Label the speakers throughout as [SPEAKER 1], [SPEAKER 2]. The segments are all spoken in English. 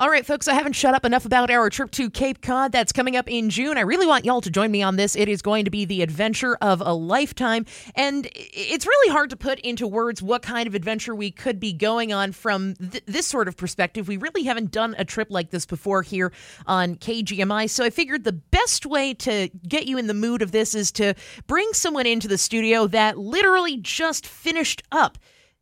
[SPEAKER 1] All right, folks, I haven't shut up enough about our trip to Cape Cod that's coming up in June. I really want y'all to join me on this. It is going to be the adventure of a lifetime. And it's really hard to put into words what kind of adventure we could be going on from th- this sort of perspective. We really haven't done a trip like this before here on KGMI. So I figured the best way to get you in the mood of this is to bring someone into the studio that literally just finished up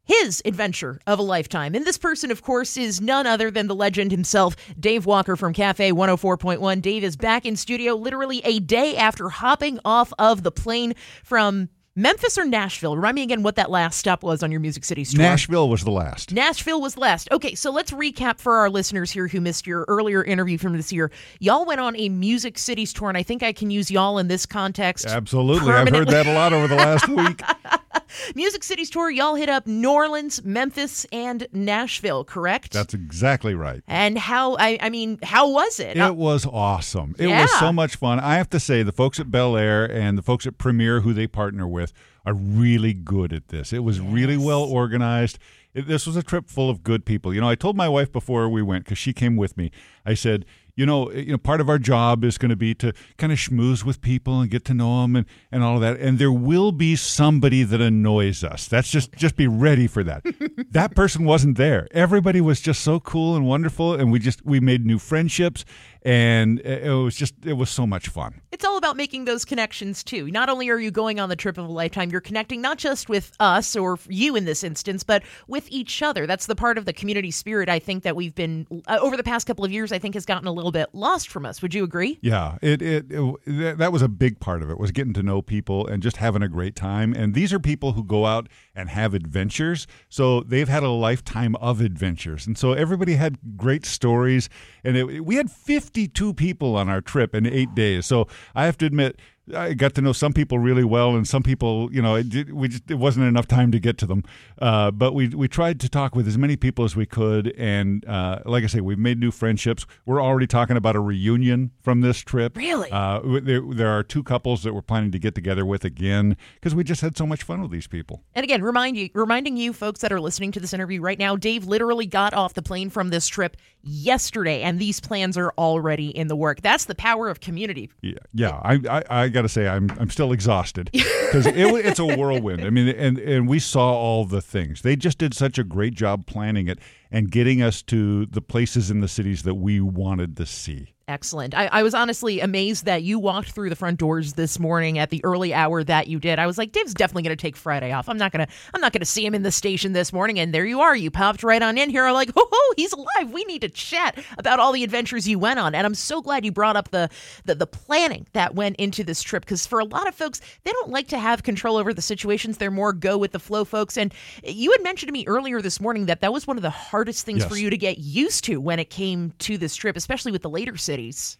[SPEAKER 1] his adventure of a lifetime. And this person, of course, is none other than the legend himself, Dave Walker from KAFE 104.1. Dave is back in studio literally a day after hopping off of the plane from Memphis or Nashville? Remind me again what that last stop was on your Music City tour.
[SPEAKER 2] Nashville was the last.
[SPEAKER 1] Nashville was last. Okay, so let's recap for our listeners here who missed your earlier interview from this year. Y'all went on a Music Cities tour, and I think I can use y'all in this context.
[SPEAKER 2] Absolutely. I've heard that a lot over the last week.
[SPEAKER 1] Music Cities tour, y'all hit up New Orleans, Memphis, and Nashville, correct?
[SPEAKER 2] That's exactly right.
[SPEAKER 1] And how, I, I mean, how was it?
[SPEAKER 2] It was awesome. It
[SPEAKER 1] Yeah.
[SPEAKER 2] was so much fun. I have to say, the folks at Bellair and the folks at Premier, who they partner with, are really good at this. It was really well organized. It, this was a trip full of good people. You know, I told my wife before we went because she came with me. I said, you know, eh, you know, part of our job is going to be to kind of schmooze with people and get to know them and, and all of that. And there will be somebody that annoys us. That's just just be ready for that. that person wasn't there. Everybody was just so cool and wonderful, and we just we made new friendships, and it was just it was so much fun.
[SPEAKER 1] It's all about making those connections too. Not only are you going on the trip of a lifetime, you're connecting not just with us or you in this instance, but with each other. That's the part of the community spirit I think that we've been uh, over the past couple of years. I think has gotten a little bit lost from us. Would you agree?
[SPEAKER 2] Yeah, it, it it that- that was a big part of it was getting to know people and just having a great time. And these are people who go out and have adventures, so they've had a lifetime of adventures, and so everybody had great stories. And it, we had fifty two people on our trip in eight days. So I have to admit. I got to know some people really well, and some people, you know, it, did, we just it wasn't enough time to get to them. Uh, but we we tried to talk with as many people as we could, and uh, like I say, we've made new friendships. We're already talking about a reunion from this trip.
[SPEAKER 1] Really?
[SPEAKER 2] Uh, there, there are two couples that we're planning to get together with again because we just had so much fun with these people.
[SPEAKER 1] And again, remind you, reminding you folks that are listening to this interview right now, Dave literally got off the plane from this trip yesterday, and these plans are already in the work. That's the power of community.
[SPEAKER 2] Yeah, yeah. I, I, I got to say, I'm, I'm still exhausted because it, it's a whirlwind. I mean, and, and we saw all the things. They just did such a great job planning it and getting us to the places in the cities that we wanted to see.
[SPEAKER 1] Excellent. I, I was honestly amazed that you walked through the front doors this morning at the early hour that you did. I was like, Dave's definitely going to take Friday off. I'm not going to. I'm not going to see him in the station this morning. And there you are. You popped right on in here. I'm like, oh, oh, he's alive. We need to chat about all the adventures you went on. And I'm so glad you brought up the the, the planning that went into this trip because for a lot of folks, they don't like to have control over the situations. They're more go with the flow folks. And you had mentioned to me earlier this morning that that was one of the hardest things
[SPEAKER 2] Yes.
[SPEAKER 1] for you to get used to when it came to this trip, especially with the later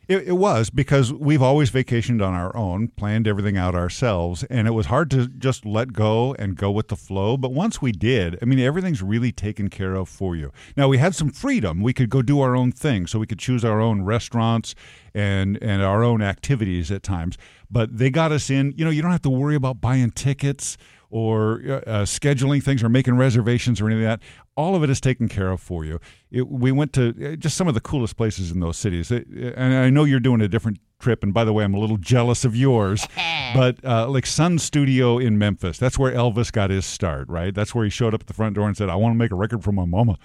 [SPEAKER 2] It, it was because we've always vacationed on our own, planned everything out ourselves, and it was hard to just let go and go with the flow. But once we did, I mean, everything's really taken care of for you. Now we had some freedom; we could go do our own thing, so we could choose our own restaurants and and our own activities at times. But they got us in. You know, you don't have to worry about buying tickets or uh, uh, scheduling things or making reservations or anything like that. All of it is taken care of for you. It, we went to uh, just some of the coolest places in those cities. It- and I know you're doing a different trip. And by the way, I'm a little jealous of yours. but uh, like Sun Studio in Memphis, that's where Elvis got his start, right? That's where he showed up at the front door and said, I want to make a record for my mama.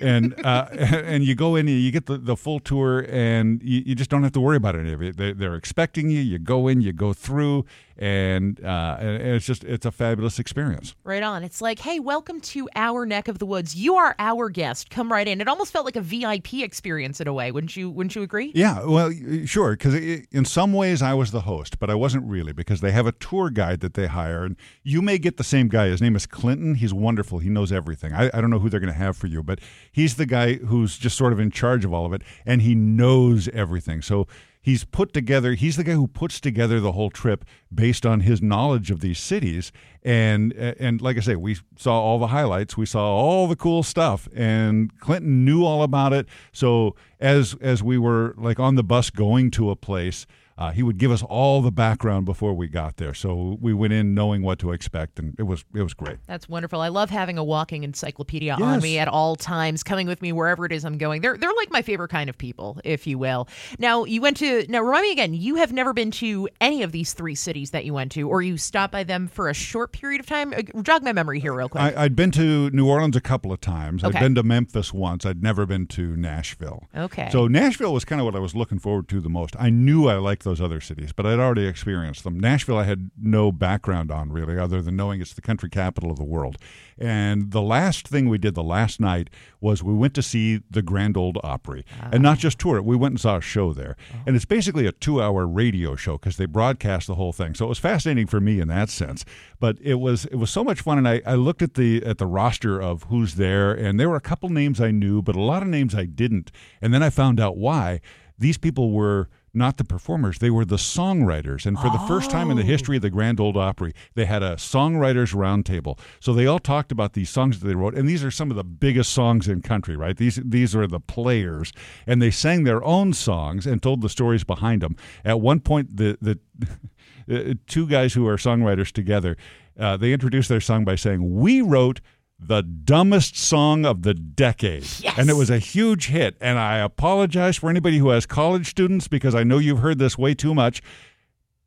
[SPEAKER 2] And uh, and you go in and you get the, the full tour and you, you just don't have to worry about any of it. They, they're expecting you. You go in, you go through, and, uh, and it's just, it's a fabulous experience.
[SPEAKER 1] Right on. It's like, hey, welcome to our neck of the woods. You are our guest. Come right in. It almost felt like a VIP experience in a way. Wouldn't you? Wouldn't you agree?
[SPEAKER 2] Yeah, well, sure. Because in some ways I was the host, but I wasn't really because they have a tour guide that they hire, and you may get the same guy. His name is Clinton. He's wonderful. He knows everything. I, I don't know who they're going to have for you, but he's the guy who's just sort of in charge of all of it, and he knows everything. So he's put together. He's the guy who puts together the whole trip based on his knowledge of these cities. And and like I say, we saw all the highlights. We saw all the cool stuff, and Clinton knew all about it. So as as we were like on the bus going to a place, uh, he would give us all the background before we got there. So we went in knowing what to expect, and it was it was great.
[SPEAKER 1] That's wonderful. I love having a walking encyclopedia yes. on me at all times, coming with me wherever it is I'm going. They're they're like my favorite kind of people, if you will. Now you went to now remind me again. You have never been to any of these three cities that you went to, or you stopped by them for a short period of time. Uh, jog my memory here, real quick.
[SPEAKER 2] I, had been to New Orleans a couple of times. Okay. I'd been to Memphis once. I'd never been to Nashville.
[SPEAKER 1] Okay.
[SPEAKER 2] So Nashville was kind of what I was looking forward to the most. I knew I liked those other cities, but I'd already experienced them. Nashville, I had no background on really, other than knowing it's the country capital of the world. And the last thing we did the last night was we went to see the Grand Ole Opry, and not just tour it. We went and saw a show there, oh. and it's basically a two-hour radio show because they broadcast the whole thing. So it was fascinating for me in that sense. But it was it was so much fun, and I, I looked at the at the roster of who's there, and there were a couple names I knew, but a lot of names I didn't. And then I found out why these people were not the performers, they were the songwriters. And for oh. the first time in the history of the Grand Ole Opry, they had a songwriters roundtable. So they all talked about these songs that they wrote, and these are some of the biggest songs in country, right? These these are the players, and they sang their own songs and told the stories behind them. At one point, the the uh, two guys who are songwriters together, uh, they introduced their song by saying, "We wrote." The dumbest song of the decade.
[SPEAKER 1] Yes.
[SPEAKER 2] And it was a huge hit. And I apologize for anybody who has college students because I know you've heard this way too much.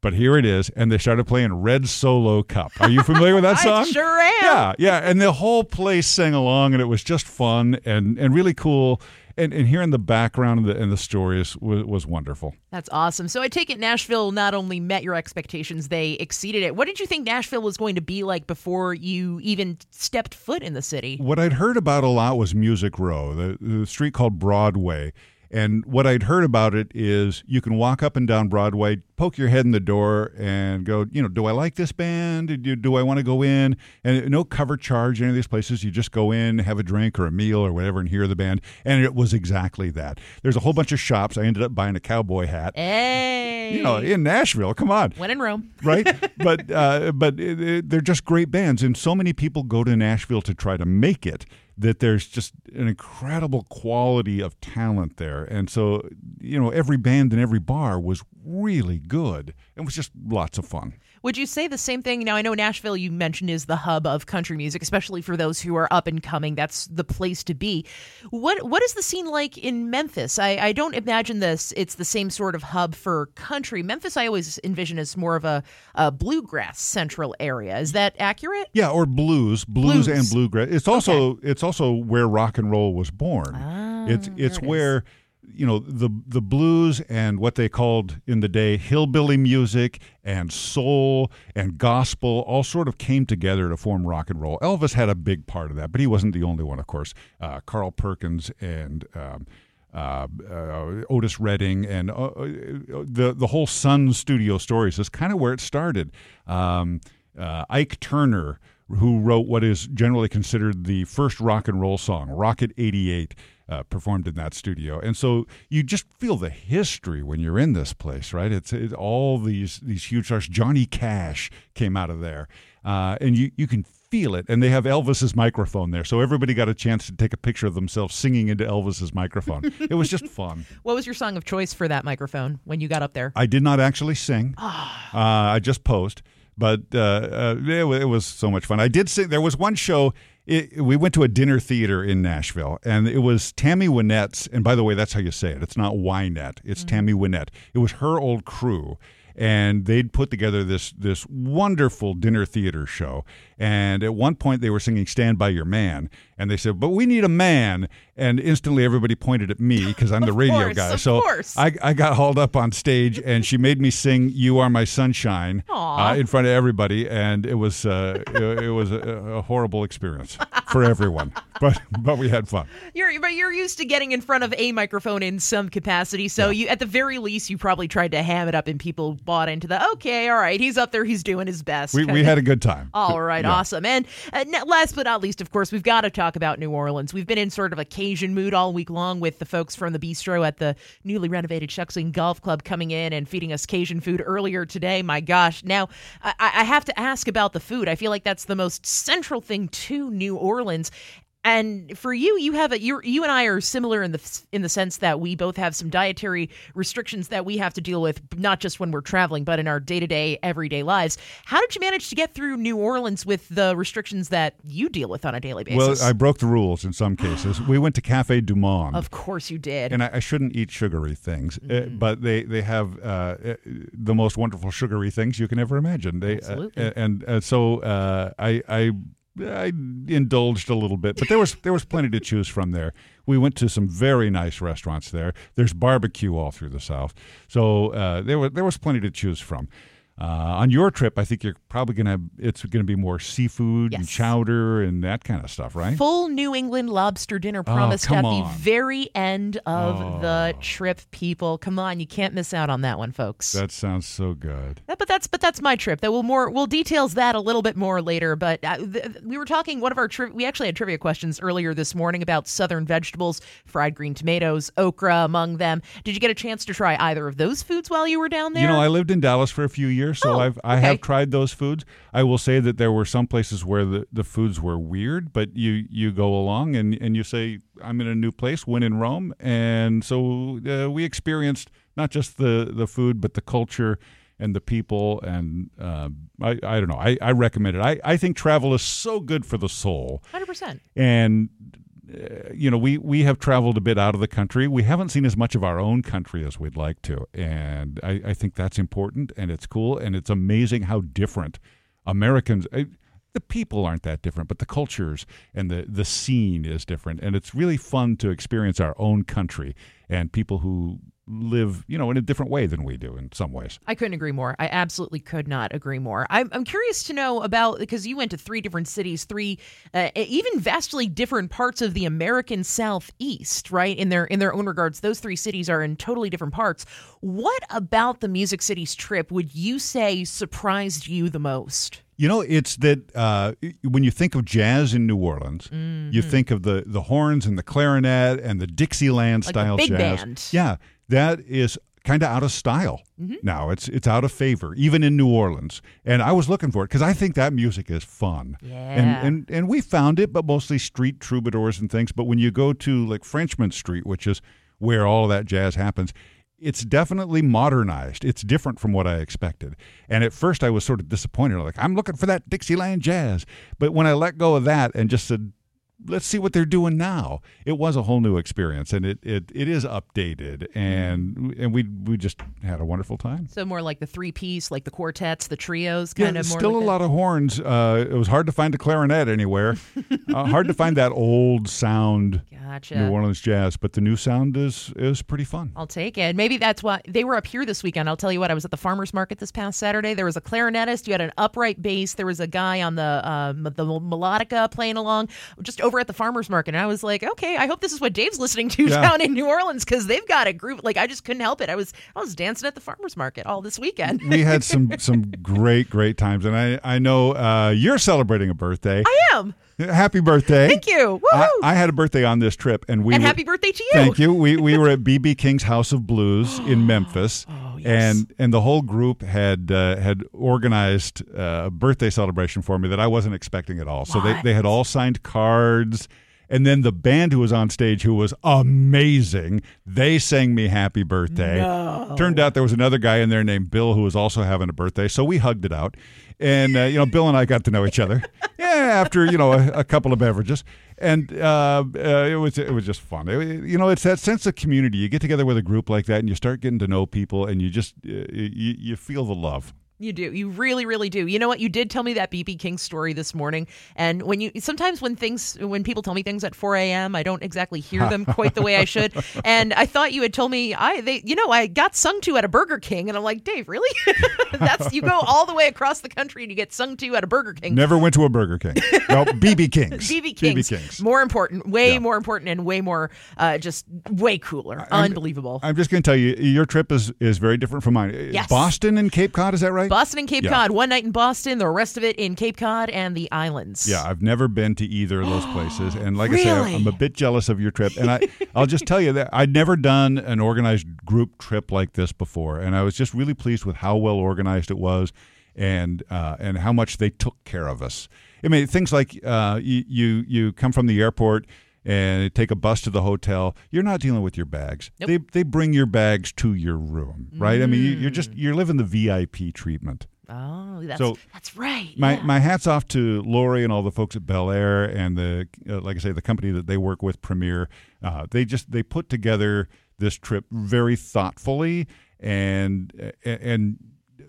[SPEAKER 2] But here it is, and they started playing Red Solo Cup. Are you familiar with that song? I
[SPEAKER 1] sure am.
[SPEAKER 2] Yeah, yeah, and the whole place sang along, and it was just fun and and really cool and, and hearing the background and the, and the stories was, was wonderful.
[SPEAKER 1] That's awesome. So I take it Nashville not only met your expectations, they exceeded it. What did you think Nashville was going to be like before you even stepped foot in the city?
[SPEAKER 2] What I'd heard about a lot was Music Row, the, the street called Broadway. And what I'd heard about it is you can walk up and down Broadway, poke your head in the door, and go, you know, do I like this band? Do, do I want to go in? And no cover charge any of these places. You just go in, have a drink or a meal or whatever, and hear the band. And it was exactly that. There's a whole bunch of shops. I ended up buying a cowboy hat.
[SPEAKER 1] Hey,
[SPEAKER 2] you know, in Nashville. Come on,
[SPEAKER 1] when in Rome,
[SPEAKER 2] right? but uh, but it, it, they're just great bands, and so many people go to Nashville to try to make it that there's just an incredible quality of talent there. And so, you know, every band and every bar was really good. It was just lots of fun.
[SPEAKER 1] Would you say the same thing? Now, I know Nashville, you mentioned, is the hub of country music, especially for those who are up and coming. That's the place to be. What What is the scene like in Memphis? I, I don't imagine this. It's the same sort of hub for country. Memphis, I always envision as more of a, a bluegrass central area. Is that accurate?
[SPEAKER 2] Yeah, or blues, blues, blues. and bluegrass. It's also okay. it's also where rock and roll was born.
[SPEAKER 1] Ah,
[SPEAKER 2] it's it's
[SPEAKER 1] it
[SPEAKER 2] where. Is you know the the blues and what they called in the day hillbilly music and soul and gospel all sort of came together to form rock and roll. Elvis had a big part of that, but he wasn't the only one, of course. Uh, Carl Perkins and um, uh, uh, Otis Redding and uh, uh, the the whole Sun Studio Stories is kind of where it started. Um, uh, Ike Turner who wrote what is generally considered the first rock and roll song, Rocket 88 uh, performed in that studio. And so you just feel the history when you're in this place, right? It's, it's all these these huge stars. Johnny Cash came out of there, uh, and you you can feel it. And they have Elvis's microphone there, so everybody got a chance to take a picture of themselves singing into Elvis's microphone. it was just fun.
[SPEAKER 1] What was your song of choice for that microphone when you got up there?
[SPEAKER 2] I did not actually sing. uh, I just posed but uh, uh, it, it, was so much fun. I did sing. there was one show it, we went to a dinner theater in Nashville, and it was Tammy Wynette's. And by the way, that's how you say it. It's not Wynette. It's mm-hmm. Tammy Wynette. It was her old crew, and they'd put together this this wonderful dinner theater show. And at one point, they were singing "Stand by Your Man," and they said, "But we need a man." And instantly, everybody pointed at me because I'm the radio
[SPEAKER 1] course,
[SPEAKER 2] guy.
[SPEAKER 1] so
[SPEAKER 2] I, I got hauled up on stage, and she made me sing "You Are My Sunshine" uh, in front of everybody, and it was uh, it, it, was a, a horrible experience for everyone. but but we had fun.
[SPEAKER 1] You're but you're used to getting in front of a microphone in some capacity, so yeah. you at the very least you probably tried to ham it up, and people bought into the okay, all right, he's up there, he's doing his best.
[SPEAKER 2] We, we had a good time.
[SPEAKER 1] All right, yeah. awesome. And uh, last but not least, of course, we've got to talk about New Orleans. We've been in sort of a Cajun mood all week long with the folks from the bistro at the newly renovated Shuksan Golf Club coming in and feeding us Cajun food earlier today. My gosh. Now, I, I have to ask about the food. I feel like that's the most central thing to New Orleans And for you, you have a you you and I are similar in the in the sense that we both have some dietary restrictions that we have to deal with, not just when we're traveling, but in our day to day, everyday lives. How did you manage to get through New Orleans with the restrictions that you deal with on a daily basis?
[SPEAKER 2] Well, I broke the rules in some cases. we went to Cafe Du Monde.
[SPEAKER 1] Of course, you did.
[SPEAKER 2] And I, I shouldn't eat sugary things, uh, but they they have uh, uh, the most wonderful sugary things you can ever imagine. They uh,
[SPEAKER 1] Absolutely.
[SPEAKER 2] and uh, so uh, I I. I indulged a little bit, but there was there was plenty to choose from there. We went to some very nice restaurants there. There's barbecue all through the South, so uh, there was there was plenty to choose from. Uh, on your trip, I think you're probably gonna it's gonna be more seafood and chowder and that kind of stuff, right?
[SPEAKER 1] Full New England lobster dinner promised
[SPEAKER 2] come
[SPEAKER 1] at
[SPEAKER 2] on.
[SPEAKER 1] the very end of
[SPEAKER 2] Oh.
[SPEAKER 1] the trip. People, come on, you can't miss out on that one, folks.
[SPEAKER 2] That sounds so good.
[SPEAKER 1] But that's but that's my trip. That will more we'll details that a little bit more later. But uh, th- we were talking one of our tri- we actually had trivia questions earlier this morning about southern vegetables, fried green tomatoes, okra among them. Did you get a chance to try either of those foods while you were down there?
[SPEAKER 2] You know, I lived in Dallas for a few years, so
[SPEAKER 1] Oh,
[SPEAKER 2] I've I
[SPEAKER 1] okay.
[SPEAKER 2] have tried those foods. I will say that there were some places where the, the foods were weird, but you you go along and, and you say, I'm in a new place, when in Rome, and so uh, we experienced not just the the food, but the culture and the people, and uh, I I don't know, I I recommend it. I I think travel is so good for the soul
[SPEAKER 1] hundred percent.
[SPEAKER 2] and you know we we have traveled a bit out of the country. We haven't seen as much of our own country as we'd like to and i, I think that's important and it's cool and it's amazing how different americans I, the people aren't that different but the cultures and the the scene is different and it's really fun to experience our own country and people who live you know in a different way than we do in some ways
[SPEAKER 1] I couldn't agree more. I absolutely could not agree more. I'm, I'm curious to know about because you went to three different cities, three uh, even vastly different parts of the American Southeast, right? In their in their own regards, those three cities are in totally different parts. What about the Music Cities trip would you say surprised you the most?
[SPEAKER 2] You know, it's that uh, when you think of jazz in New Orleans,
[SPEAKER 1] Mm-hmm.
[SPEAKER 2] you think of the the horns and the clarinet and the Dixieland
[SPEAKER 1] Like
[SPEAKER 2] style jazz.
[SPEAKER 1] band.
[SPEAKER 2] Yeah, that is kind of out of style
[SPEAKER 1] Mm-hmm.
[SPEAKER 2] now. It's it's out of favor, even in New Orleans. And I was looking for it because I think that music is fun.
[SPEAKER 1] Yeah.
[SPEAKER 2] And, and and we found it, but mostly street troubadours and things. But when you go to like Frenchmen Street, which is where all that jazz happens, it's definitely modernized. It's different from what I expected. And at first, I was sort of disappointed. Like, I'm looking for that Dixieland jazz. But when I let go of that and just said, let's see what they're doing now, it was a whole new experience. And it, it, it is updated. And and we we just had a wonderful time.
[SPEAKER 1] So more like the three piece, like the quartets, the trios, kind
[SPEAKER 2] yeah,
[SPEAKER 1] of more.
[SPEAKER 2] still
[SPEAKER 1] like
[SPEAKER 2] a
[SPEAKER 1] that?
[SPEAKER 2] lot of horns. Uh, it was hard to find a clarinet anywhere. uh, hard to find that old sound
[SPEAKER 1] Gotcha.
[SPEAKER 2] New Orleans jazz, but the new sound is is pretty fun.
[SPEAKER 1] I'll take it. Maybe that's why they were up here this weekend. I'll tell you what, I was at the farmers market this past Saturday. There was a clarinetist, you had an upright bass, there was a guy on the um, the melodica playing along just over at the farmers market. And I was like, okay, I hope this is what Dave's listening to
[SPEAKER 2] Yeah.
[SPEAKER 1] down in New Orleans because they've got a group. Like I just couldn't help it. I was I was dancing at the farmers market all this weekend.
[SPEAKER 2] we had some some great great times, and I I know uh, you're celebrating a birthday.
[SPEAKER 1] I am.
[SPEAKER 2] Happy birthday!
[SPEAKER 1] Thank you.
[SPEAKER 2] I, I had a birthday on this trip, and we
[SPEAKER 1] and
[SPEAKER 2] were-
[SPEAKER 1] happy birthday to you.
[SPEAKER 2] Thank you. We we were at BB King's House of Blues in Memphis,
[SPEAKER 1] yes.
[SPEAKER 2] and and the whole group had uh, had organized uh, a birthday celebration for me that I wasn't expecting at all. So they they had all signed cards. And then the band who was on stage, who was amazing, they sang me happy birthday. Turned out there was another guy in there named Bill who was also having a birthday, so we hugged it out. And uh, you know, Bill and I got to know each other. Yeah, after you know a, a couple of beverages, and uh, uh, it was it was just fun. It- you know, it's that sense of community. You get together with a group like that, and you start getting to know people, and you just uh, you, you feel the love.
[SPEAKER 1] You do. You really, really do. You know what? You did tell me that BB King story this morning. And when you sometimes when things when people tell me things at 4 a.m., I don't exactly hear them quite the way I should. And I thought you had told me I they you know I got sung to at a Burger King, and I'm like Dave, really? That's you go all the way across the country and you get sung to at a Burger King.
[SPEAKER 2] Never went to a Burger King. No, BB King's.
[SPEAKER 1] BB Kings,
[SPEAKER 2] BB King's.
[SPEAKER 1] more important, way
[SPEAKER 2] Yeah.
[SPEAKER 1] more important, and way more, uh, just way cooler, unbelievable.
[SPEAKER 2] I'm just going to tell you, your trip is is very different from mine.
[SPEAKER 1] Yes.
[SPEAKER 2] Boston and Cape Cod, is that right?
[SPEAKER 1] Boston and Cape
[SPEAKER 2] Yeah.
[SPEAKER 1] Cod, one night in Boston, the rest of it in Cape Cod and the islands.
[SPEAKER 2] Yeah, I've never been to either of those places, and like I say,
[SPEAKER 1] Really?
[SPEAKER 2] I'm a bit jealous of your trip. And I, I'll just tell you that I'd never done an organized group trip like this before, and I was just really pleased with how well organized it was, and uh, and how much they took care of us. I mean, things like uh, you, you you come from the airport and take a bus to the hotel. You're not dealing with your bags.
[SPEAKER 1] Nope.
[SPEAKER 2] They they bring your bags to your room, right? I mean, you, you're just you're living the VIP treatment.
[SPEAKER 1] Oh, that's
[SPEAKER 2] So,
[SPEAKER 1] that's right.
[SPEAKER 2] My
[SPEAKER 1] yeah.
[SPEAKER 2] my hats off to Lori and all the folks at Bellair and the uh, like I say the company that they work with Premier. Uh, they just they put together this trip very thoughtfully and and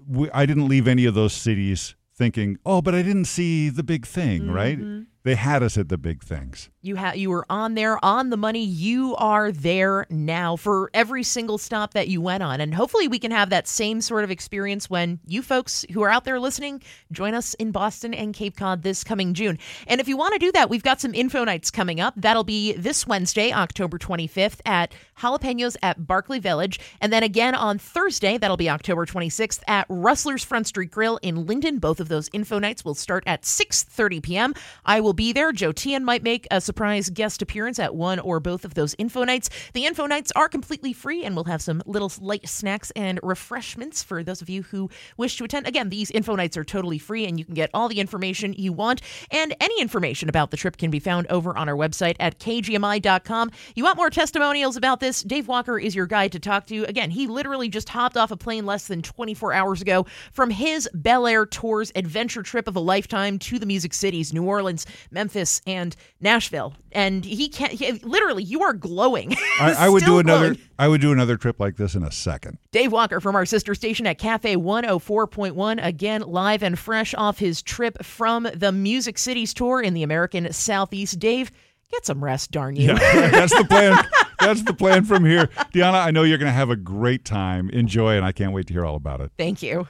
[SPEAKER 2] we, I didn't leave any of those cities thinking, oh, but I didn't see the big thing, right? They had us at the big things.
[SPEAKER 1] You have you were on there on the money. You are there now for every single stop that you went on, and hopefully we can have that same sort of experience when you folks who are out there listening join us in Boston and Cape Cod this coming June. And if you want to do that, we've got some info nights coming up. That'll be this Wednesday, October 25th at Jalapenos at Barkley Village, and then again on Thursday, that'll be October 26th at Rustler's Front Street Grill in Lynden. Both of those info nights will start at 6:30 p.m. I will be there. Joe Tian might make a surprise guest appearance at one or both of those info nights. The info nights are completely free, and we'll have some little light snacks and refreshments for those of you who wish to attend. Again, these info nights are totally free, and you can get all the information you want. And any information about the trip can be found over on our website at kgmi.com. You want more testimonials about this? Dave Walker is your guy to talk to. Again, he literally just hopped off a plane less than 24 hours ago from his Bellair Tours adventure trip of a lifetime to the music cities, New Orleans, Memphis, and Nashville. And he can't, he, literally, you are glowing.
[SPEAKER 2] I, I would do another.
[SPEAKER 1] glowing.
[SPEAKER 2] I would do another trip like this in a second.
[SPEAKER 1] Dave Walker from our sister station at KAFE 104.1, again, live and fresh off his trip from the Music Cities tour in the American Southeast. Dave, get some rest, darn you.
[SPEAKER 2] Yeah, that's the plan. That's the plan from here. Dianna, I know you're going to have a great time. Enjoy, and I can't wait to hear all about it.
[SPEAKER 1] Thank you.